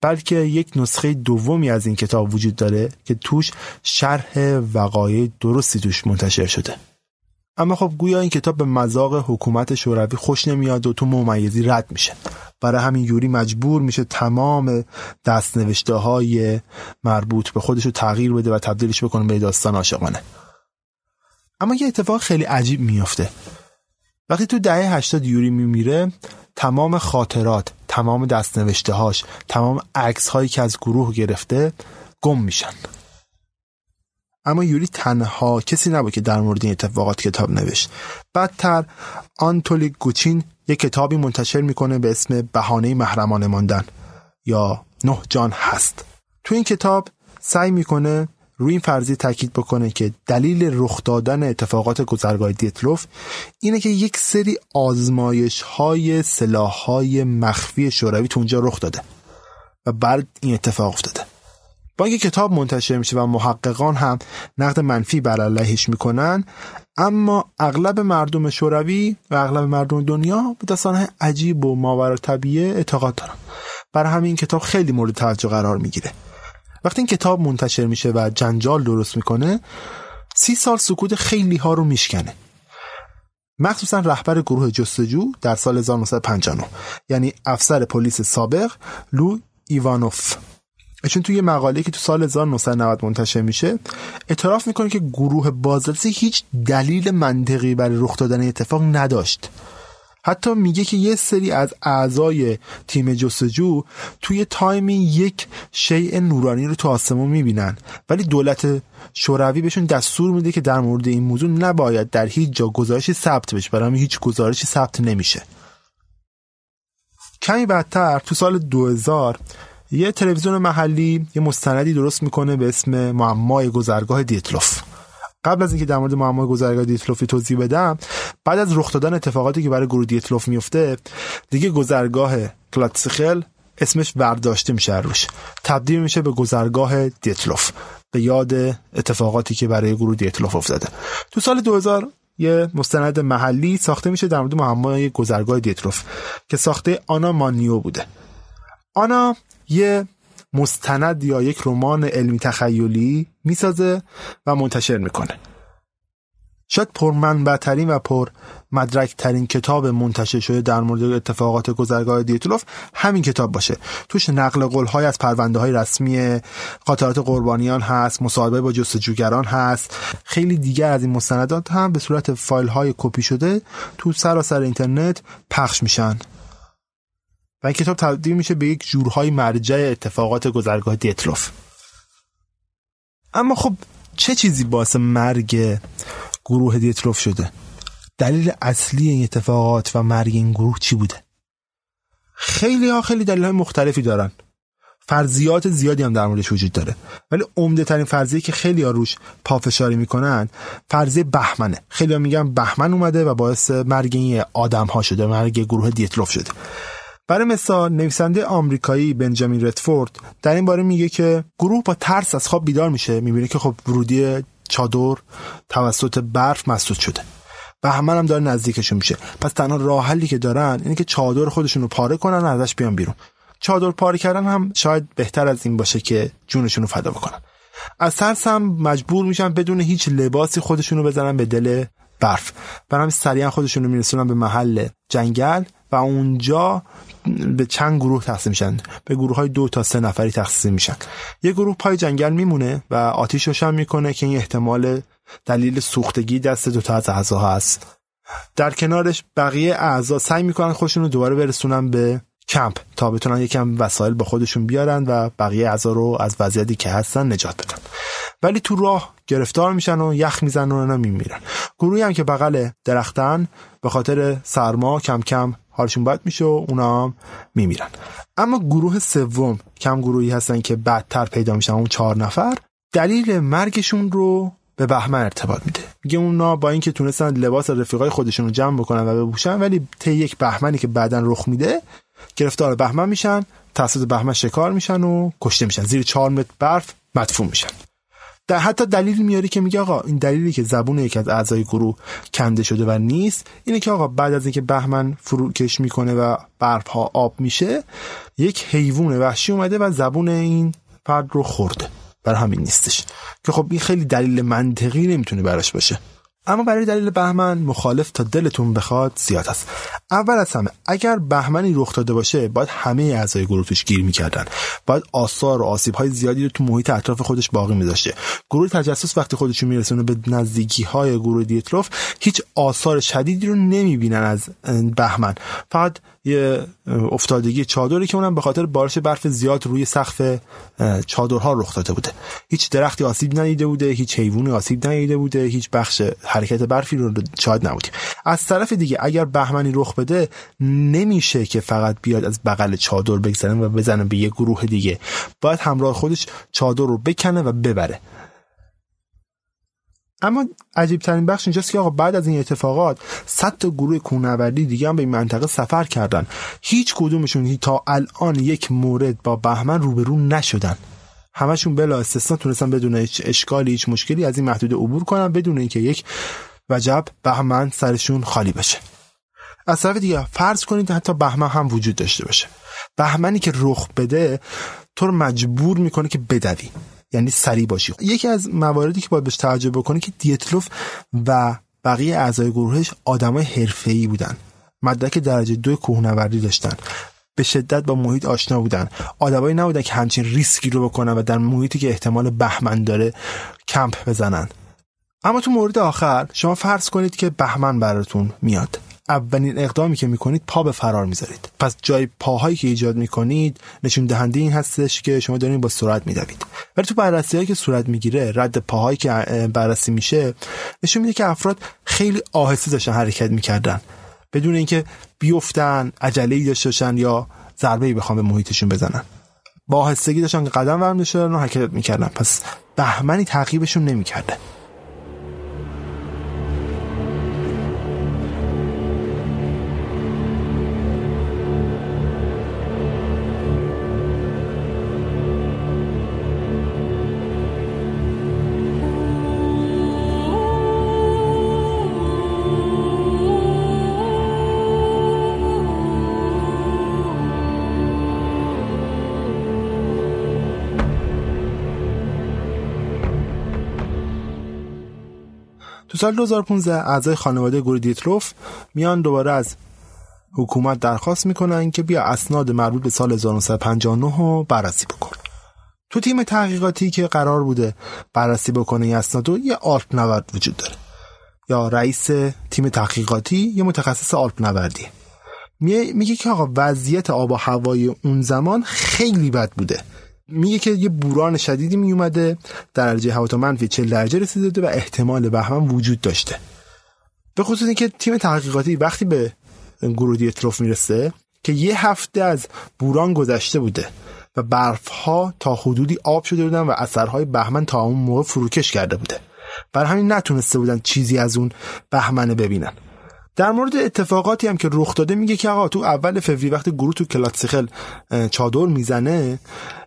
بلکه یک نسخه دومی از این کتاب وجود داره که توش شرح وقایع درستی توش منتشر شده. اما خب گویا این کتاب به مذاق حکومت شوروی خوش نمیاد و تو ممیزی رد میشه. برای همین یوری مجبور میشه تمام دستنوشته های مربوط به خودش رو تغییر بده و تبدیلش بکنه به داستان عاشقانه. اما یه اتفاق خیلی عجیب میافته. وقتی تو دهه 80 یوری میمیره تمام خاطرات تمام دستنوشته هاش تمام عکس هایی که از گروه گرفته گم میشن. اما یوری تنها کسی نبود که در مورد این اتفاقات کتاب نوشت. بعدتر آنتولی گوچین یک کتابی منتشر می‌کنه به اسم بهانه محرمانه ماندن یا نه جان هست. تو این کتاب سعی می‌کنه روی این فرضی تاکید بکنه که دلیل رخ دادن اتفاقات گذرگاه دیتلوف اینه که یک سری آزمایش های سلاح های مخفی شوروی تو اونجا رخ داده و بعد این اتفاق افتاده. با اینکه کتاب منتشر میشه و محققان هم نقد منفی بر علیهش می‌کنن اما اغلب مردم شوروی و اغلب مردم دنیا به داستانهای عجیب و ماورا طبیعه اعتقاد دارن. برای همین کتاب خیلی مورد توجه قرار می‌گیره. وقتی این کتاب منتشر میشه و جنجال درست می‌کنه سی سال سکوت خیلی ها رو میشکنه. مخصوصا رهبر گروه جستجو در سال 1959 یعنی افسر پلیس سابق لو ایوانوف. چون توی مقاله که تو سال 1990 منتشر میشه اعتراف می‌کنه که گروه بازرسی هیچ دلیل منطقی برای رخ دادن اتفاق نداشت. حتی میگه که یه سری از اعضای تیم جستجو توی تایمی یک شیء نورانی رو تو آسمون می‌بینن. ولی دولت شوروی بهشون دستور میده که در مورد این موضوع نباید در هیچ جا گزارشی ثبت بشه. برای هیچ گزارشی ثبت نمیشه. کمی بعدتر تو سال 2000 یه تلویزیون محلی یه مستندی درست می‌کنه به اسم معمای گذرگاه دیتلوف. قبل از اینکه در مورد معمای گذرگاه دیتلوفی توضیح بدم بعد از رخ دادن اتفاقاتی که برای گروه دیتلوف میفته دیگه گذرگاه کلاتسخل اسمش برداشته میشه روش. تبدیل میشه به گذرگاه دیتلوف به یاد اتفاقاتی که برای گروه دیتلوف افتاده. تو سال 2000 یه مستند محلی ساخته میشه در مورد معمای گذرگاه دیتروف که ساخته آنا مانیو بوده. آنا یه مستند یا یک رمان علمی تخیلی می‌سازه و منتشر می‌کنه. شاید پرمنبعترین و پر مدرک ترین کتاب منتشر شده در مورد اتفاقات گذرگاه دیتلوف همین کتاب باشه. توش نقل قول از پرونده های رسمی خاطرات قربانیان هست مصاحبه با جستجوگران هست خیلی دیگر از این مستندات هم به صورت فایل های کپی شده تو سراسر اینترنت پخش میشن. و این کتاب تبدیل میشه به یک جورهای مرجع اتفاقات گذرگاه دیتلوف اما خب چه چیزی باعث مرگ گروه دیتروف شده؟ دلیل اصلی این اتفاقات و مرگ این گروه چی بوده؟ خیلی ها خیلی دلیل های مختلفی دارن. فرضیات زیادی هم در موردش وجود داره. ولی عمده ترین فرضیه که خیلی ها روش پافشاری می‌کنن فرضیه بهمنه. خیلی ها میگن بهمن اومده و باعث مرگ این آدم ها شده مرگ گروه دیتروف شده. برای مثال نویسنده آمریکایی بنجامین رتفورد در این باره میگه که گروه با ترس از خواب بیدار میشه می‌بینه که خب ورودی چادر توسط برف مسدود شده و همه هم داره نزدیکشون میشه. پس تنها راه حلی که دارن اینه که چادر خودشون رو پاره کنن و ازش بیان بیرون. چادر پاره کردن هم شاید بهتر از این باشه که جونشون رو فدا بکنن. از ترس هم مجبور میشن بدون هیچ لباسی خودشون رو بزنن به دل برف. برای سریعا خودشون رو میرسونن به محل جنگل. و اونجا به چند گروه تقسیم میشن. به گروه های دو تا سه نفری تقسیم میشن. یه گروه پای جنگل میمونه و آتیش روشن می‌کنه که این احتمال دلیل سوختگی دست دو تا از اعضا هست. در کنارش بقیه اعضا سعی می‌کنن خودشون رو دوباره برسونن به کمپ تا بتونن یکم وسایل با خودشون بیارن و بقیه اعضا رو از وضعیتی که هستن نجات بدن. ولی تو راه گرفتار میشن و یخ می‌زنن و اونا میمیرن. گروهی هم که بغل درختن به خاطر سرما کم کم حالشون بد میشه و اونا میمیرن. اما گروه سوم کم گروهی هستن که بدتر پیدا میشن اون چهار نفر دلیل مرگشون رو به بهمن ارتباط میده. میگه اونا با اینکه تونستن لباس رفیقای خودشون رو جمع بکنن و بپوشن ولی طی یک بهمنی که بعدا رخ میده گرفتار بهمن میشن توسط بهمن شکار میشن و کشته میشن. زیر چهار متر برف مدفون میشن. در حتی دلیل میاری که میگه آقا این دلیلی که زبون یکی از اعضای گروه کنده شده و نیست اینه که آقا بعد از اینکه بهمن فروکش می‌کنه و برف ها آب میشه یک حیوان وحشی اومده و زبون این فرد رو خورده. برای همین نیستش. که خب این خیلی دلیل منطقی نمی‌تونه براش باشه. اما برای دلیل بهمن مخالف تا دلتون بخواد زیاد است. اول از همه اگر بهمنی رخ داده باشه باید همه اعضای گروه گیر می‌کردن. باید آثار و آسیب های زیادی رو تو محیط اطراف خودش باقی میذاشته. گروه تجسس وقتی خودشون میرسونه به نزدیکی های گروه دیتروف هیچ آثار شدیدی رو نمی‌بینن از بهمن. فقط یه افتادگی چادری که اونم به خاطر بارش برف زیاد روی سقف چادرها رخ داده بوده. هیچ درختی آسیب ندیده بوده هیچ حیوانی آسیب ندیده بوده هیچ بخش حرکت برفی رو شاید نبودیم. از طرف دیگه اگر بهمنی رخ بده نمیشه که فقط بیاد از بغل چادر بگذره و بزنه به یه گروه دیگه. باید همراه خودش چادر رو بکنه و ببره. اما عجیب ترین بخش اینجاست که آقا بعد از این اتفاقات صد تا گروه کوهنوردی دیگه هم به این منطقه سفر کردن. هیچ کدومشون تا الان یک مورد با بهمن روبرو نشدن. همشون بلا استثنا تونستن بدون هیچ اشکالی هیچ مشکلی از این محدوده عبور کنن بدون اینکه یک وجب بهمن سرشون خالی بشه. از طرف دیگه فرض کنید حتی بهمن هم وجود داشته باشه. بهمنی که رخ بده تو رو مجبور می‌کنه که بدوی. یعنی سراشیبی. یکی از مواردی که باید بهش توجه بکنی که دیتلوف و بقیه اعضای گروهش آدمای حرفه‌ای بودن. مدرک درجه دو کوهنوردی داشتن. به شدت با محیط آشنا بودن. آدمایی نبودن که همچین ریسکی رو بکنن و در محیطی که احتمال بهمن داره کمپ بزنن. اما تو مورد آخر شما فرض کنید که بهمن براتون میاد. اولین اقدامی که می‌کنید پا به فرار می‌ذارید. پس جای پاهایی که ایجاد می‌کنید نشون دهنده این هستش که شما دارین با سرعت میدوید. ولی تو بررسی هایی که صورت می‌گیره رد پاهایی که بررسی میشه نشون میده که افراد خیلی آهسته داشتن حرکت می‌کردن. بدون اینکه بیفتن عجله ای داشته باشن یا ضربه ای بخوام به محیطشون بزنن. با آهستگی داشتن قدم ورم و حرکت می‌کردن. پس بهمنی تعقیبشون نمی‌کرده. تو سال 2015 اعضای خانواده گروه دیتروف میان دوباره از حکومت درخواست می‌کنن که بیا اسناد مربوط به سال 1959 رو بررسی بکن. تو تیم تحقیقاتی که قرار بوده بررسی بکنه این اسناد یه آلپ نورد وجود داره. یا رئیس تیم تحقیقاتی یه متخصص آلپ نوردی میگه که آقا وضعیت آب و هوای اون زمان خیلی بد بوده. میگه که یه بوران شدیدی میومده درجه هوا تا منفی 40 درجه رسیده و احتمال بهمن وجود داشته. به خصوص اینکه تیم تحقیقاتی وقتی به گروه دیتروف می‌رسه که یه هفته از بوران گذشته بوده و برف ها تا حدودی آب شده بودن و اثرهای بهمن تا اون موقع فروکش کرده بوده. برای همین نتونسته بودن چیزی از اون بهمنه ببینن. در مورد اتفاقاتی هم که رخ داده میگه که آقا تو اول فوریه وقتی گروه تو کلاتسیخل چادر می‌زنه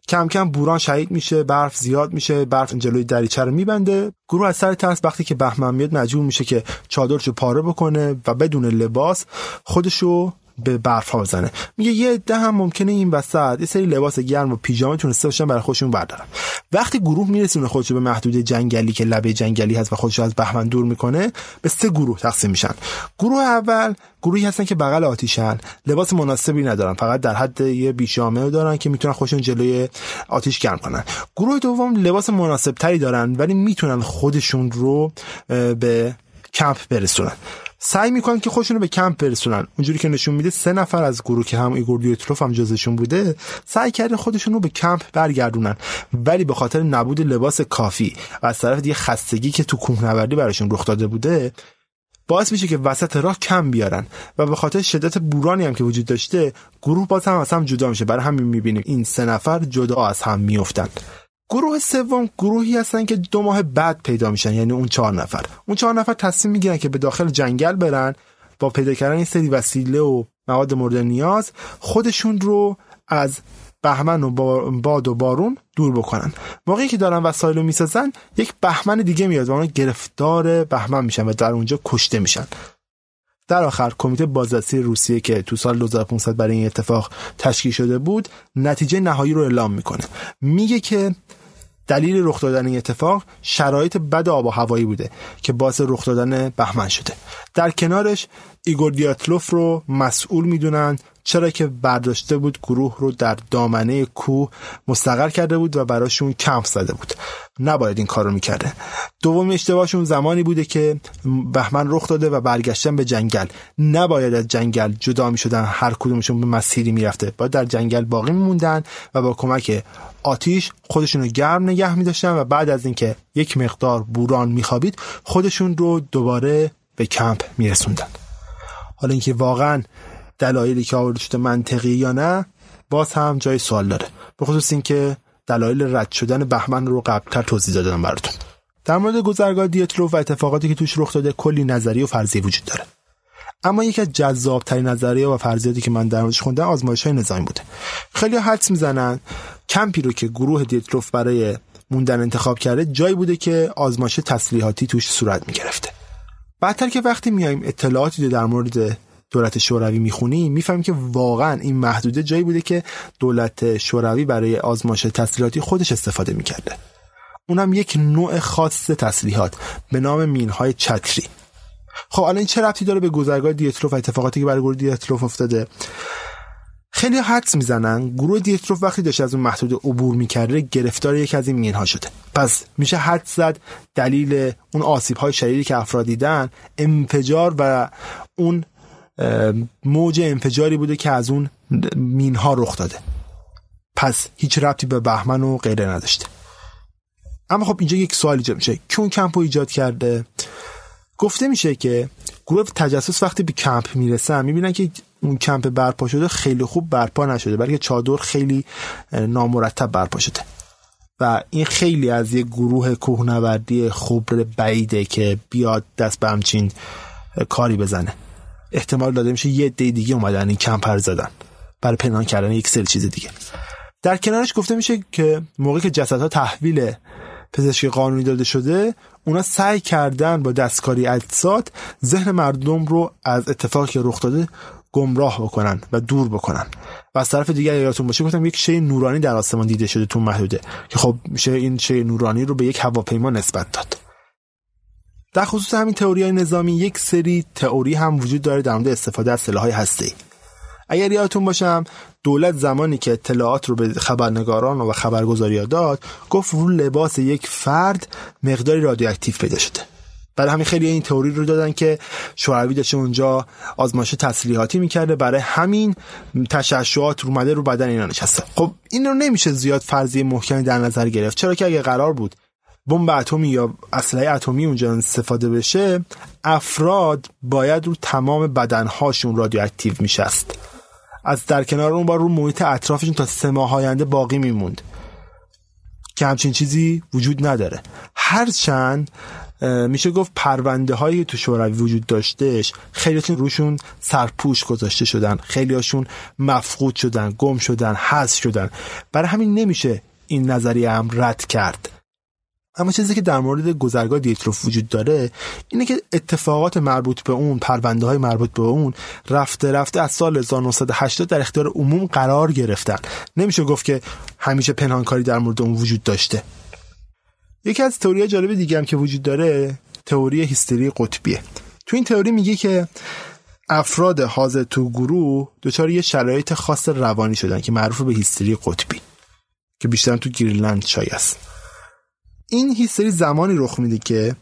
کم کم بوران شهید میشه برف زیاد میشه برف جلوی دریچه رو میبنده. گروه از سر ترس وقتی که بهمن میاد مجبور میشه که چادرشو پاره بکنه و بدون لباس خودشو به برف ها بزنه. میگه یه عده هم ممکنه این وسط یه سری لباس گرم و پیژامه تونسته باشن برای خودشون بردارن. وقتی گروه میرسونه خودشو به محدود جنگلی که لبه جنگلی هست و خودشو از بهمن دور می‌کنه به سه گروه تقسیم میشن. گروه اول گروهی هستن که بغل آتیشن لباس مناسبی ندارن فقط در حد یه پیژامه دارن که می‌تونن خودشون جلوی آتیش گرم کنن. گروه دوم لباس مناسب تری دارن ولی می‌تونن خودشون رو به کمپ برسونن. سعی می‌کنن که خودشون رو به کمپ برسونن. اونجوری که نشون میده سه نفر از گروه که هم ایگور دیتلوف هم جزشون بوده سعی کرده خودشون رو به کمپ برگردونن. ولی به خاطر نبود لباس کافی و از طرف دیگه خستگی که تو کوهنوردی براشون رخ داده بوده باعث میشه که وسط راه کم بیارن. و به خاطر شدت بورانی هم که وجود داشته گروه باز هم از هم جدا میشه. برای همین می‌بینیم این سه نفر جدا از هم میفتن گروه سوم گروهی هستن که دو ماه بعد پیدا میشن یعنی اون چهار نفر. اون چهار نفر تصمیم می‌گیرن که به داخل جنگل برن. با پیدا کردن این سری وسیله و مواد مورد نیاز خودشون رو از بهمن و باد و بارون دور بکنن. موقعی که دارن وسایل رو می‌سازن یک بهمن دیگه میاد و اون گرفتار بهمن میشن و در اونجا کشته میشن. در آخر کمیته بازرسی روسیه که تو سال 2500 برای این اتفاق تشکیل شده بود نتیجه نهایی رو اعلام می‌کنه. میگه که دلیل رخ دادن این اتفاق شرایط بد آب و هوایی بوده که باعث رخ دادن بهمن شده. در کنارش ایگور دیاتلوف رو مسئول می‌دونن چرا که برداشته بود گروه رو در دامنه کوه مستقر کرده بود و براشون کمپ زده بود. نباید این کار رو می‌کرده. دوم اشتباهشون زمانی بوده که بهمن رخ داده و برگشتن به جنگل. نباید از جنگل جدا می‌شدن هر کدومشون به مسیری می‌رفته. باید در جنگل باقی میموندن و با کمک آتیش خودشون رو گرم نگه میداشتن و بعد از اینکه یک مقدار بوران میخوابید خودشون رو دوباره به کمپ میرسوندن. حالا اینکه واقعا دلایلی که آورده شده منطقی یا نه باز هم جای سوال داره. به خصوص اینکه دلایل رد شدن بهمن رو قبلتر توضیح دادم براتون. در مورد گذرگاه دیتلوف و اتفاقاتی که توش رخ داده کلی نظریه و فرضیه وجود داره. اما یکی از جذابترین نظریه و فرضیاتی که من در موردش خوندم آزمایش های نظامی بوده. خیلی حدس می‌زنن کمپی رو که گروه دیتلوف برای موندن انتخاب کرده جایی بوده که آزمایش تسلیحاتی توش صورت می‌گرفته. بعدتر که وقتی میایم اطلاعاتی در مورد دولت شوروی می‌خونیم می‌فهمیم که واقعا این محدوده جایی بوده که دولت شوروی برای آزمایش تسلیحاتی خودش استفاده می‌کرده. اونم یک نوع خاص تسلیحات به نام مینهای چتری. خب الان این چه ربطی داره به گذرگاه دیتروف و اتفاقاتی که برای گروه دیتروف افتاده؟ خیلی حدس می‌زنن. گروه دیتروف وقتی داشته از اون محدود عبور می‌کرده گرفتار یکی از این مینها شده. پس میشه حد زد دلیل اون آسیب های شدیدی که افراد دیدن انفجار و اون موج انفجاری بوده که از اون مینها رخ داده. پس هیچ ربطی به بهمن و غیره نداشته. اما خب اینجا یک سوال ایجاد میشه. که اون کمپ رو ایجاد کرده؟ گفته میشه که گروه تجسس وقتی به کمپ می‌رسن می‌بینن که اون کمپ برپا شده خیلی خوب برپا نشده بلکه چادر خیلی نامرتب برپا شده. و این خیلی از یک گروه کوهنوردی خبر بعیده که بیاد دست به همچین کاری بزنه. احتمال داده میشه یه دی دیگه اومدن این کمپر زدن. برای پنهان کردن یک سری چیز دیگه. در کنارش گفته میشه که موقعی که جسدها تحویل پزشکی قانونی داده شده اونا سعی کردن با دستکاری اجساد ذهن مردم رو از اتفاقی که رخ داده گمراه بکنن و دور بکنن. و از طرف دیگر یادتون باشه گفتم یک شی نورانی در آسمان دیده شده تو محدوده که خب میشه این شی نورانی رو به یک هواپیما نسبت داد. در خصوص همین تئوری های نظامی یک سری تئوری هم وجود داره در مورد استفاده از سلاح‌های هسته‌ای. اگر یادتون باشم دولت زمانی که اطلاعات رو به خبرنگاران و خبرگزاری داد گفت رو لباس یک فرد مقداری رادیواکتیو پیدا شده. برای همین خیلی این تئوری رو دادن که شوروی داشته اونجا آزمایش تسلیحاتی می‌کرده برای همین تشعشعات رو مده رو بدن اینا نشسته. خب این رو نمیشه زیاد فرضی محکمی در نظر گرفت. چرا که اگه قرار بود بمب اتمی یا اسلحه اتمی اونجا استفاده بشه افراد باید رو تمام بدنهاشون رادیواکتیو میشست. از در کنار اون با رو محیط اطرافشون تا سه ماه آینده باقی میموند. که همچین چیزی وجود نداره. هرچند میشه گفت پرونده هایی تو شوروی وجود داشتهش خیلیشون روشون سرپوش گذاشته شدن. خیلیاشون مفقود شدن گم شدن حذف شدن. برای همین نمیشه این نظریه هم رد کرد. اما چیزی که در مورد گذرگاه دیتروف وجود داره اینه که اتفاقات مربوط به اون پرونده های مربوط به اون رفته رفته از سال 1980 در اختیار عموم قرار گرفتن. نمیشه گفت که همیشه پنهانکاری در مورد اون وجود داشته. یکی از تئوری جالب دیگه هم که وجود داره تئوری هیستری قطبیه. تو این تئوری میگه که افراد حاضر تو گروه دچار یه شرایط خاص روانی شدن که معروف به هیستری قطبی که بیشتر تو گریلند شای است این هیستری زمانی رخ میده که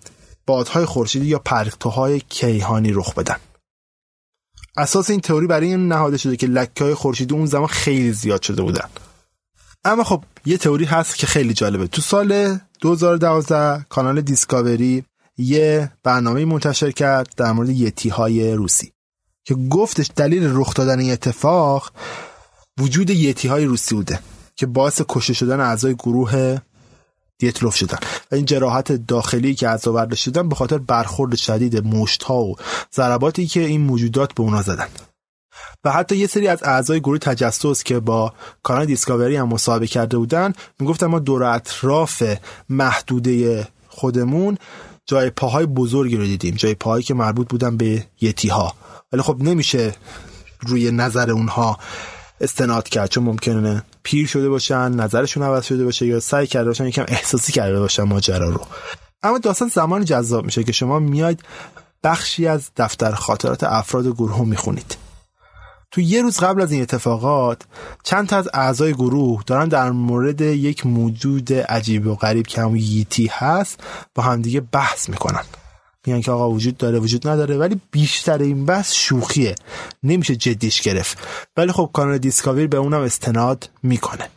بادهای خورشیدی یا پرتوهای کیهانی رخ بدن. اساس این تئوری برای این نهاده شده که لکه های خورشیدی اون زمان خیلی زیاد شده بودن. اما خب یه تئوری هست که خیلی جالبه. تو سال 2012 کانال دیسکاوری یه برنامه منتشر کرد در مورد یتی های روسی که گفتش دلیل رخ دادن این اتفاق وجود یتی های روسی بوده که باعث کشته شدن اعضای گروه دیتلوف شدن. و این جراحت داخلی که از آورده شدن به خاطر برخورد شدید مشت ها و ضرباتی که این موجودات به اونا زدن. و حتی یه سری از اعضای گروه تجسس که با کانال دیسکاوری هم مصاحبه کرده بودن می‌گفتن ما دور اطراف محدوده خودمون جای پاهای بزرگی رو دیدیم جای پاهایی که مربوط بودن به یتی ها ولی خب نمیشه روی نظر اونها استناد کرد چون ممکنه پیر شده باشن نظرشون عوض شده باشه یا سعی کرده باشن یکم احساسی کرده باشن ماجرا رو. اما داستان زمان جذاب میشه که شما میاید بخشی از دفتر خاطرات افراد گروه می‌خونید. تو یه روز قبل از این اتفاقات چند تا از اعضای گروه دارن در مورد یک موجود عجیب و غریب که همون ییتی هست با همدیگه بحث می‌کنن. میگن که آقا وجود داره وجود نداره ولی بیشتر این بحث شوخیه. نمیشه جدیش گرفت. ولی خب کانال دیسکاوری به اونم استناد می‌کنه.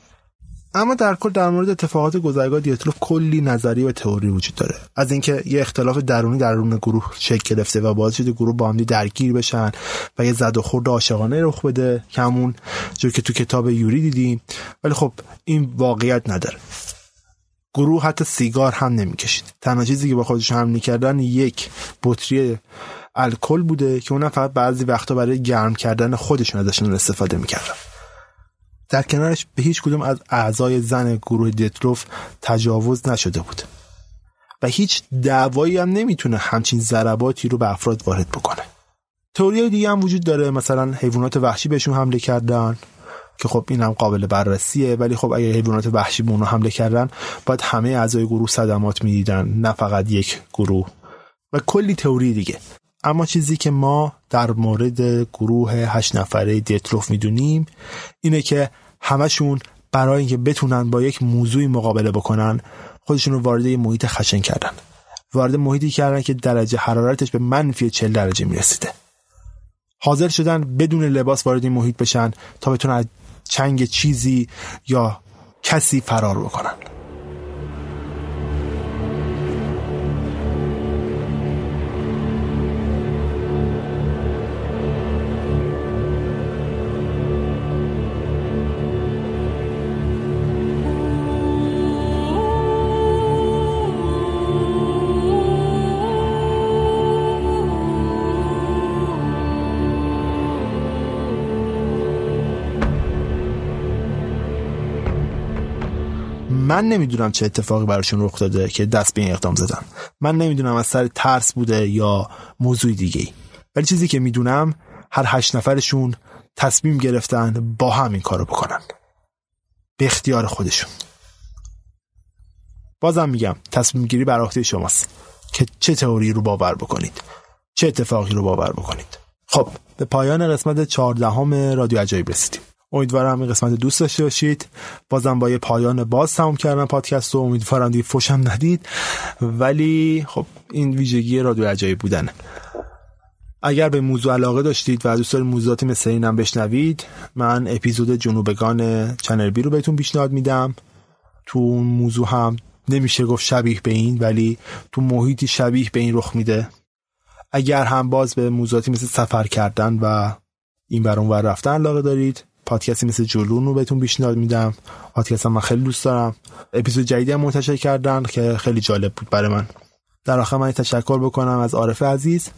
اما در کل در مورد اتفاقات گذرگاه دیتلوف کلی نظری و تئوری وجود داره. از اینکه یه اختلاف درونی درون گروه شکل گرفته و باعث شده گروه با هم درگیر بشن و یه زد و خورد عاشقانه رخ بده. که همون جور که تو کتاب یوری دیدیم ولی خب این واقعیت نداره. گروه حتی سیگار هم نمی‌کشید. تنها چیزی که با خودشون هم می‌کردن یک بطری الکل بوده که اونم فقط بعضی وقتا برای گرم کردن خودشون ازشون استفاده می‌کردن. در کنارش به هیچ کدوم از اعضای زن گروه دیتروف تجاوز نشده بود و هیچ دعوایی هم نمی‌تونه همچین ضرباتی رو به افراد وارد بکنه. تئوری دیگه هم وجود داره. مثلا حیوانات وحشی بهشون حمله کردن. که خب این هم قابل بررسیه ولی خب اگه حیوانات وحشی به اونها حمله کردن باید همه اعضای گروه صدمات می‌دیدن نه فقط یک گروه. و کلی تئوری دیگه. اما چیزی که ما در مورد گروه هشت نفره دیتروف می‌دونیم اینه که همشون برای اینکه بتونن با یک موضوعی مقابله بکنن خودشون رو وارد محیط خشن کردن. وارد محیطی کردن که درجه حرارتش به منفی 40 درجه می‌رسیده. حاضر شدن بدون لباس وارد این محیط بشن تا بتونن چنگ چیزی یا کسی فرار بکنن. من نمی‌دونم چه اتفاقی براشون رخ داده که دست به این اقدام زدن. من نمی‌دونم از سر ترس بوده یا موضوع دیگه ولی چیزی که می‌دونم هر هشت نفرشون تصمیم گرفتن با هم این کارو بکنن. به اختیار خودشون. بازم میگم تصمیم گیری بر عهده شماست که چه تئوری رو باور بکنید. چه اتفاقی رو باور بکنید. خب به پایان قسمت 14 رادیو عجایب رسیدیم. امیدوارم این قسمت دوست داشته باشید. بازم با یه پایان باز تموم کردم پادکست رو. امیدوارم دیگه فوشم ندید. ولی خب این ویژگی رادیو عجایب بودنه اگر به موضوع علاقه داشتید و دوست دارید موضوعاتی مثل اینم بشنوید من اپیزود جنوبگان چنل بی رو بهتون پیشنهاد میدم. تو اون موضوع هم نمیشه گفت شبیه به این ولی تو محیطی شبیه به این رخ میده. اگر هم باز به موضوعاتی مثل سفر کردن و این برون ور رفتن علاقه دارید پادکستی مثل جلون رو بهتون پیشنهاد میدم. پادکست من خیلی دوست دارم. اپیزود جدیدی هم منتشر کردن که خیلی جالب بود برای من. در آخر من تشکر بکنم از عارف عزیز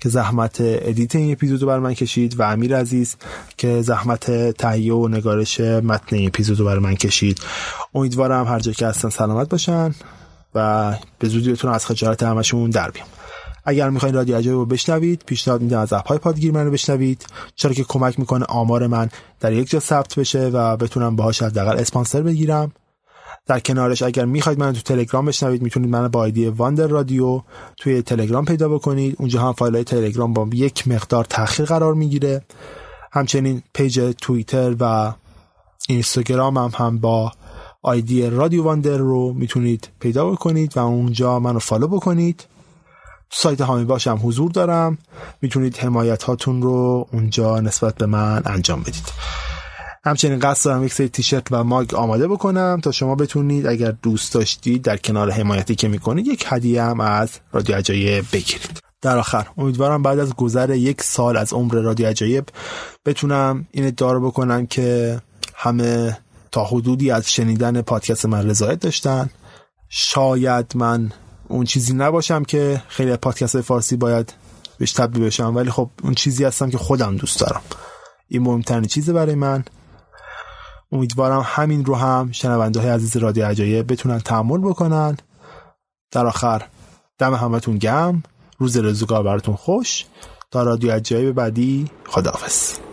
که زحمت ادیت این اپیزود رو بر من کشید و امیر عزیز که زحمت تهیه و نگارش متن این اپیزود رو بر من کشید. امیدوارم هر جا که هستن سلامت باشن و به زودی بتونم از خجالت همشون در بیام. اگر می‌خواین رادیو عجایب رو بشنوید پیشنهاد میدم از app های پادگیر من رو بشنوید. چرا که کمک می‌کنه آمار من در یک جا ثبت بشه و بتونم باهاش حداقل اسپانسر بگیرم. در کنارش اگر می‌خواید من تو تلگرام بشنوید می‌تونید من با ID واندر رادیو توی تلگرام پیدا بکنید. اونجا هم فایل های تلگرام با یک مقدار تاخیر قرار می‌گیره. همچنین page توییتر و اینستاگرام هم هم با ID رادیو واندر رو می‌تونید پیدا بکنید و اونجا منو follow بکنید. سایت هامی باشم حضور دارم. می‌تونید حمایت هاتون رو اونجا نسبت به من انجام بدید. همچنین قصد دارم یک سری تیشرت و ماگ آماده بکنم تا شما بتونید اگر دوست داشتید در کنار حمایتی که می‌کنید یک هدیه هم از رادیو عجایب بگیرید. در آخر امیدوارم بعد از گذر یک سال از عمر رادیو عجایب بتونم این ادعا رو بکنم که همه تا حدودی از شنیدن پادکست من رضایت داشتن. شاید من اون چیزی نباشم که خیلی پادکست فارسی باید بهش تبدیل بشم ولی خب اون چیزی هستم که خودم دوست دارم. این مهمترین چیزه برای من. امیدوارم همین رو هم شنونده های عزیز رادیو عجایب بتونن تحمل بکنن. در آخر دم همتون گم روز رزوگار براتون خوش. تا رادیو عجایب بعدی خداحافظ.